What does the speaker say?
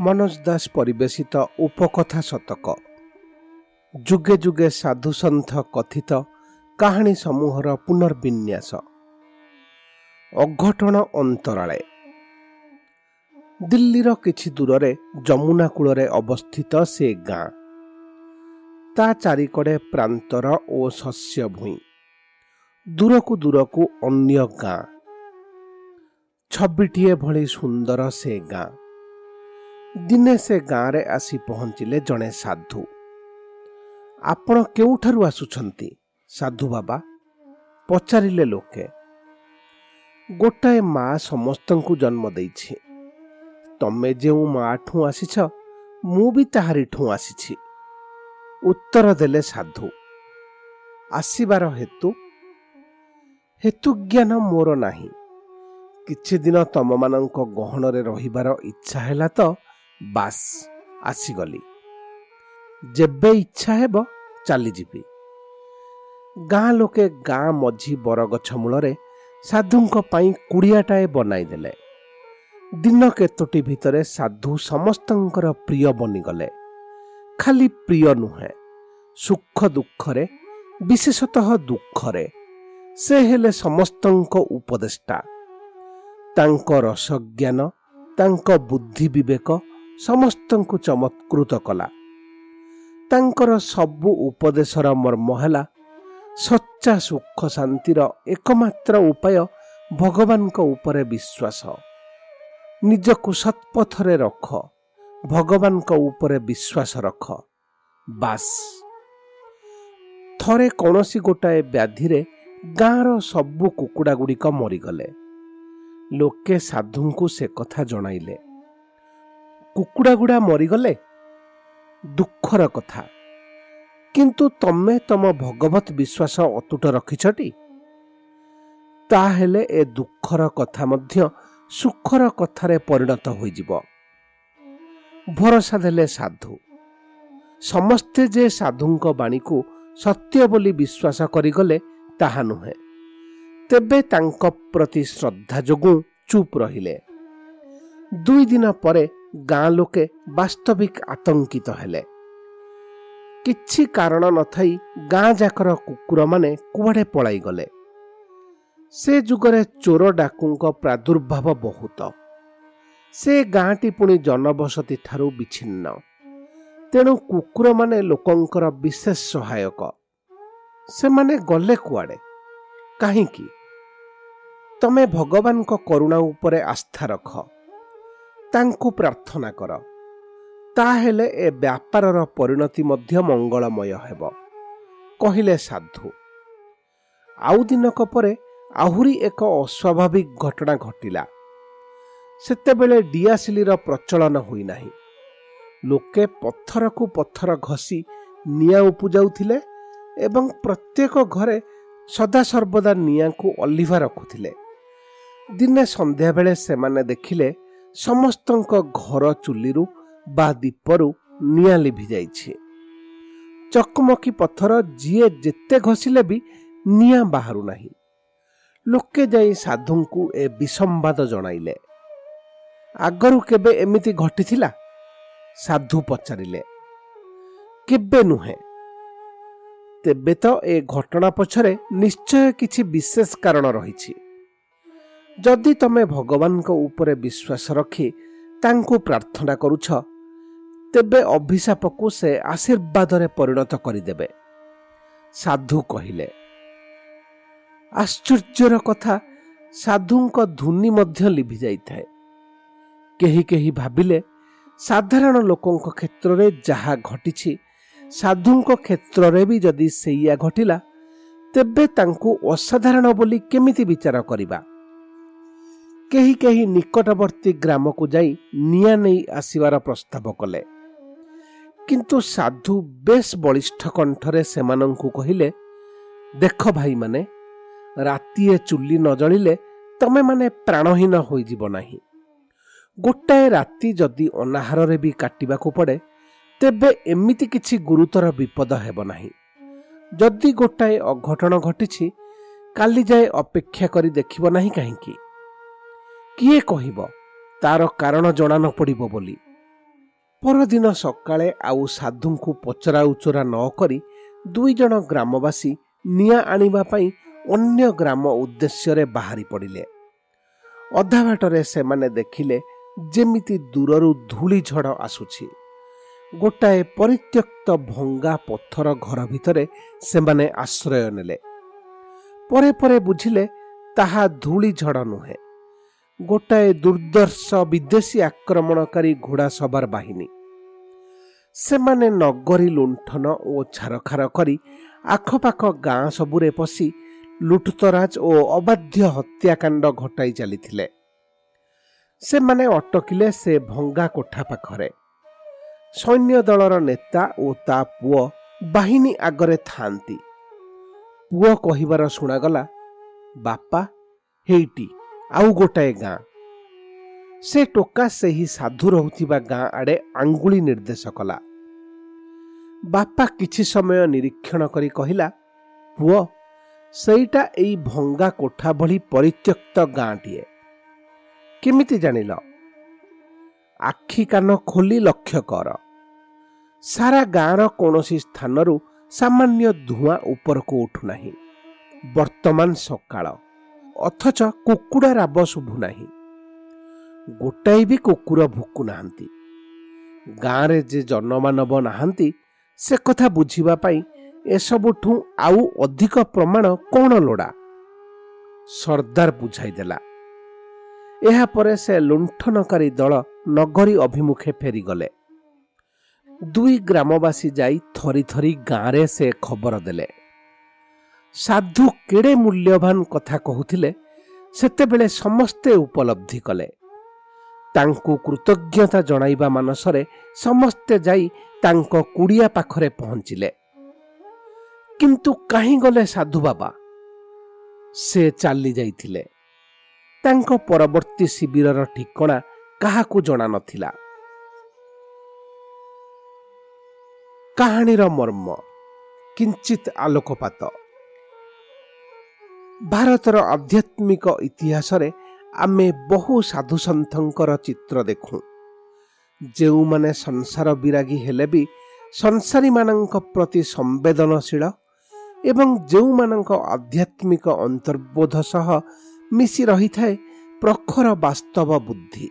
ମନୋଜ ଦାସ ପରିବେଶିତ ଉପକଥା ଶତକ। ଯୁଗେ ଯୁଗେ ସାଧୁସନ୍ଥ କଥିତ କାହାଣୀ ସମୂହର ପୁନର୍ବିନ୍ୟାସ। ଅଘଟଣ ଅନ୍ତରାଳେ। ଦିଲ୍ଲୀର କିଛି ଦୂରରେ ଯମୁନା କୂଳରେ ଅବସ୍ଥିତ ସେ ଗାଁ। ତା ଚାରିକଡ଼େ ପ୍ରାନ୍ତର ଓ ଶସ୍ୟ ଭୂଇଁ ଦୂରକୁ ଦୂରକୁ ଅନ୍ୟ ଗାଁ। ଛବିଟିଏ ଭଳି ସୁନ୍ଦର ସେ ଗାଁ। ଦିନେ ସେ ଗାଁରେ ଆସି ପହଞ୍ଚିଲେ ଜଣେ ସାଧୁ। ଆପଣ କେଉଁଠାରୁ ଆସୁଛନ୍ତି ସାଧୁ ବାବା? ପଚାରିଲେ ଲୋକେ। ଗୋଟାଏ ମା ସମସ୍ତଙ୍କୁ ଜନ୍ମ ଦେଇଛି। ତମେ ଯେଉଁ ମାଠୁ ଆସିଛ ମୁଁ ବି ତାହାରିଠୁ ଆସିଛି। ଉତ୍ତର ଦେଲେ ସାଧୁ। ଆସିବାର ହେତୁ? ହେତୁ ଜ୍ଞାନ ମୋର ନାହିଁ। କିଛି ଦିନ ତମମାନଙ୍କ ଗହଣରେ ରହିବାର ଇଚ୍ଛା ହେଲା ତ ବାସ୍ ଆସିଗଲି। ଯେବେ ଇଚ୍ଛା ହେବ ଚାଲିଯିବି। ଗାଁ ଲୋକେ ଗାଁ ମଝି ବରଗଛ ମୂଳରେ ସାଧୁଙ୍କ ପାଇଁ କୁଡ଼ିଆଟାଏ ବନାଇଦେଲେ ଦିନ କେତୋଟି ଭିତରେ ସାଧୁ ସମସ୍ତଙ୍କର ପ୍ରିୟ ବନିଗଲେ। ଖାଲି ପ୍ରିୟ ନୁହେଁ ସୁଖ ଦୁଃଖରେ ବିଶେଷତଃ ଦୁଃଖରେ ସେ ହେଲେ ସମସ୍ତଙ୍କ ଉପଦେଷ୍ଟା। ତାଙ୍କ ରସଜ୍ଞାନ ତାଙ୍କ ବୁଦ୍ଧି ବିବେକ ସମସ୍ତଙ୍କୁ ଚମତ୍କୃତ କଲା। ତାଙ୍କର ସବୁ ଉପଦେଶର ମର୍ମ ହେଲା ସଚ୍ଚା ସୁଖ ଶାନ୍ତିର ଏକମାତ୍ର ଉପାୟ ଭଗବାନଙ୍କ ଉପରେ ବିଶ୍ୱାସ। ନିଜକୁ ସତ୍ପଥରେ ରଖ ଭଗବାନଙ୍କ ଉପରେ ବିଶ୍ୱାସ ରଖ ବାସ୍। ଥରେ କୌଣସି ଗୋଟାଏ ବ୍ୟାଧିରେ ଗାଁର ସବୁ କୁକୁଡ଼ା ଗୁଡ଼ିକ ମରିଗଲେ। ଲୋକେ ସାଧୁଙ୍କୁ ସେ କଥା ଜଣାଇଲେ। କୁକୁଡ଼ା ଗୁଡ଼ା ମରିଗଲେ? ଦୁଃଖର କଥା। କିନ୍ତୁ ତମେ ତମ ଭଗବତ ବିଶ୍ୱାସ ଅତୁଟ ରଖିଛଟି? ତାହେଲେ ଏ ଦୁଃଖର କଥା ମଧ୍ୟ ସୁଖର କଥାରେ ପରିଣତ ହୋଇଯିବ। ଭରସା ଦେଲେ ସାଧୁ। ସମସ୍ତେ ଯେ ସାଧୁଙ୍କ ବାଣୀକୁ ସତ୍ୟ ବୋଲି ବିଶ୍ୱାସ କରିଗଲେ ତାହା ନୁହେଁ। ତେବେ ତାଙ୍କ ପ୍ରତି ଶ୍ରଦ୍ଧା ଯୋଗୁଁ ଚୁପ୍ ରହିଲେ। ଦୁଇ ଦିନ ପରେ ଗାଁ ଲୋକେ ବାସ୍ତବିକ ଆତଙ୍କିତ ହେଲେ। କିଛି କାରଣ ନଥାଇ ଗାଁ ଯାକର କୁକୁରମାନେ କୁଆଡ଼େ ପଳାଇଗଲେ। ସେ ଯୁଗରେ ଚୋର ଡାକୁଙ୍କ ପ୍ରାଦୁର୍ଭାବ ବହୁତ। ସେ ଗାଁଟି ପୁଣି ଜନବସତି ଠାରୁ ବିଚ୍ଛିନ୍ନ। ତେଣୁ କୁକୁରମାନେ ଲୋକଙ୍କର ବିଶେଷ ସହାୟକ। ସେମାନେ ଗଲେ କୁଆଡ଼େ? କାହିଁକି? ତମେ ଭଗବାନଙ୍କ କରୁଣା ଉପରେ ଆସ୍ଥା ରଖ। ତାଙ୍କୁ ପ୍ରାର୍ଥନା କର। ତାହେଲେ ଏ ବ୍ୟାପାରର ପରିଣତି ମଧ୍ୟ ମଙ୍ଗଳମୟ ହେବ। କହିଲେ ସାଧୁ ଆଉ ଦିନକ ପରେ ଆହୁରି ଏକ ଅସ୍ୱାଭାବିକ ଘଟଣା ଘଟିଲା। ସେତେବେଳେ ଡିଆସିଲିର ପ୍ରଚଳନ ହୋଇନାହିଁ। ଲୋକେ ପଥରକୁ ପଥର ଘଷି ନିଆଁ ଉପୁଜାଉଥିଲେ ଏବଂ ପ୍ରତ୍ୟେକ ଘରେ ସଦାସର୍ବଦା ନିଆଁକୁ ଅଲିଭା ରଖୁଥିଲେ। ଦିନେ ସନ୍ଧ୍ୟାବେଳେ ସେମାନେ ଦେଖିଲେ ସମସ୍ତଙ୍କ ଘର ଚୁଲିରୁ ବା ଦୀପରୁ ନିଆଁ ଲିଭି ଯାଇଛି। ଚକମକି ପଥର ଯିଏ ଯେତେ ଘଷିଲେ ବି ନିଆଁ ବାହାରୁ ନାହିଁ। ଲୋକେ ଯାଇ ସାଧୁଙ୍କୁ ଏ ବିସମ୍ବାଦ ଜଣାଇଲେ। ଆଗରୁ କେବେ ଏମିତି ଘଟିଥିଲା? ସାଧୁ ପଚାରିଲେ। କେବେ ନୁହେଁ। ତେବେ ତ ଏ ଘଟଣା ପଛରେ ନିଶ୍ଚୟ କିଛି ବିଶେଷ କାରଣ ରହିଛି। ଯଦି ତମେ ଭଗବାନଙ୍କ ଉପରେ ବିଶ୍ୱାସ ରଖି ତାଙ୍କୁ ପ୍ରାର୍ଥନା କରୁଛ ତେବେ ଅଭିଶାପକୁ ସେ ଆଶୀର୍ବାଦରେ ପରିଣତ କରିଦେବେ। ସାଧୁ କହିଲେ ଆଶ୍ଚର୍ଯ୍ୟର କଥା ସାଧୁଙ୍କ ଧୁନି ମଧ୍ୟ ଲିଭି ଯାଇଥାଏ। କେହି କେହି ଭାବିଲେ ସାଧାରଣ ଲୋକଙ୍କ କ୍ଷେତ୍ରରେ ଯାହା ଘଟିଛି ସାଧୁଙ୍କ କ୍ଷେତ୍ରରେ ବି ଯଦି ସେଇଆ ଘଟିଲା ତେବେ ତାଙ୍କୁ ଅସାଧାରଣ ବୋଲି କେମିତି ବିଚାର କରିବା? କେହି କେହି ନିକଟବର୍ତ୍ତୀ ଗ୍ରାମକୁ ଯାଇ ନିଆଁ ନେଇ ଆସିବାର ପ୍ରସ୍ତାବ କଲେ। କିନ୍ତୁ ସାଧୁ ବେଶ୍ ବଳିଷ୍ଠ କଣ୍ଠରେ ସେମାନଙ୍କୁ କହିଲେ ଦେଖ ଭାଇମାନେ ରାତିଏ ଚୁଲି ନ ଜଳିଲେ ତମେମାନେ ପ୍ରାଣହୀନ ହୋଇଯିବ ନାହିଁ। ଗୋଟାଏ ରାତି ଯଦି ଅନାହାରରେ ବି କାଟିବାକୁ ପଡ଼େ ତେବେ ଏମିତି କିଛି ଗୁରୁତର ବିପଦ ହେବ ନାହିଁ। ଯଦି ଗୋଟାଏ ଅଘଟଣ ଘଟିଛି କାଲି ଯାଏ ଅପେକ୍ଷା କରି ଦେଖିବ ନାହିଁ କାହିଁକି? କିଏ କହିବ? ତାର କାରଣ ଜଣା ନ ପଡ଼ିବ ବୋଲି। ପରଦିନ ସକାଳେ ଆଉ ସାଧୁଙ୍କୁ ପଚରା ଉଚରା ନ କରି ଦୁଇ ଜଣ ଗ୍ରାମବାସୀ ନିଆଁ ଆଣିବା ପାଇଁ ଅନ୍ୟ ଗ୍ରାମ ଉଦ୍ଦେଶ୍ୟରେ ବାହାରି ପଡ଼ିଲେ। ଅଧା ବାଟରେ ସେମାନେ ଦେଖିଲେ ଯେମିତି ଦୂରରୁ ଧୂଳିଝଡ଼ ଆସୁଛି। ଗୋଟାଏ ପରିତ୍ୟକ୍ତ ଭଙ୍ଗା ପଥର ଘର ଭିତରେ ସେମାନେ ଆଶ୍ରୟ ନେଲେ। ପରେ ପରେ ବୁଝିଲେ ତାହା ଧୂଳିଝଡ଼ ନୁହେଁ। ଗୋଟାଏ ଦୁର୍ଦ୍ଦର୍ଶ ବିଦେଶୀ ଆକ୍ରମଣକାରୀ ଘୋଡ଼ା ସବାର ବାହିନୀ। ସେମାନେ ନଗରୀ ଲୁଣ୍ଠନ ଓ ଛାରଖାର କରି ଆଖପାଖ ଗାଁ ସବୁରେ ପଶି ଲୁଟତରାଜ ଓ ଅବାଧ୍ୟ ହତ୍ୟାକାଣ୍ଡ ଘଟାଇ ଚାଲିଥିଲେ। ସେମାନେ ଅଟକିଲେ ସେ ଭଙ୍ଗା କୋଠା ପାଖରେ। ସୈନ୍ୟ ଦଳର ନେତା ଓ ତା ପୁଅ ବାହିନୀ ଆଗରେ ଥାଆନ୍ତି। ପୁଅ କହିବାର ଶୁଣାଗଲା ବାପା ହେଇଟି ଆଉ ଗୋଟାଏ ଗାଁ। ସେ ଟୋକା ସେହି ସାଧୁ ରହୁଥିବା ଗାଁ ଆଡ଼େ ଆଙ୍ଗୁଳି ନିର୍ଦ୍ଦେଶ କଲା। ବାପା କିଛି ସମୟ ନିରୀକ୍ଷଣ କରି କହିଲା ପୁଅ ସେଇଟା ଏଇ ଭଙ୍ଗା କୋଠା ଭଳି ପରିତ୍ୟକ୍ତ ଗାଁଟିଏ। କେମିତି ଜାଣିଲ? ଆଖି କାନ ଖୋଲି ଲକ୍ଷ୍ୟ କର। ସାରା ଗାଁର କୌଣସି ସ୍ଥାନରୁ ସାମାନ୍ୟ ଧୂଆଁ ଉପରକୁ ଉଠୁନାହିଁ। ବର୍ତ୍ତମାନ ସକାଳ। ଅଥଚ କୁକୁଡ଼ା ରାବ ଶୁଭୁନାହିଁ ଗୋଟାଏ ବି କୁକୁର ଭୁକୁନାହାନ୍ତି ଗାଁରେ ଯେ ଜନମାନବ ନାହାନ୍ତି ସେ କଥା ବୁଝିବା ପାଇଁ ଏସବୁଠୁ ଆଉ ଅଧିକ ପ୍ରମାଣ କ'ଣ ଲୋଡ଼ା? ସର୍ଦ୍ଦାର ବୁଝାଇଦେଲା। ଏହାପରେ ସେ ଲୁଣ୍ଠନକାରୀ ଦଳ ନଗରୀ ଅଭିମୁଖେ ଫେରିଗଲେ। ଦୁଇ ଗ୍ରାମବାସୀ ଯାଇ ଥରି ଥରି ଗାଁରେ ସେ ଖବର ଦେଲେ। ସାଧୁ କେଡ଼େ ମୂଲ୍ୟବାନ କଥା କହୁଥିଲେ ସେତେବେଳେ ସମସ୍ତେ ଉପଲବ୍ଧି କଲେ। ତାଙ୍କୁ କୃତଜ୍ଞତା ଜଣାଇବା ମାନସରେ ସମସ୍ତେ ଯାଇ ତାଙ୍କ କୁଡ଼ିଆ ପାଖରେ ପହଞ୍ଚିଲେ। କିନ୍ତୁ କାହିଁ ଗଲେ ସାଧୁ ବାବା? ସେ ଚାଲି ଯାଇଥିଲେ। ତାଙ୍କ ପରବର୍ତ୍ତୀ ଶିବିରର ଠିକଣା କାହାକୁ ଜଣା ନଥିଲା। କାହାଣୀର ମର୍ମ କିଞ୍ଚିତ ଆଲୋକପାତ। ଭାରତର ଆଧ୍ୟାତ୍ମିକ ଇତିହାସରେ ଆମେ ବହୁ ସାଧୁସନ୍ଥଙ୍କର ଚିତ୍ର ଦେଖୁଁ। ଯେଉଁମାନେ ସଂସାର ବିରାଗୀ ହେଲେ ବି ସଂସାରୀମାନଙ୍କ ପ୍ରତି ସମ୍ବେଦନଶୀଳ ଏବଂ ଯେଉଁମାନଙ୍କ ଆଧ୍ୟାତ୍ମିକ ଅନ୍ତର୍ବୋଧ ସହ ମିଶି ରହିଥାଏ ପ୍ରଖର ବାସ୍ତବ ବୁଦ୍ଧି।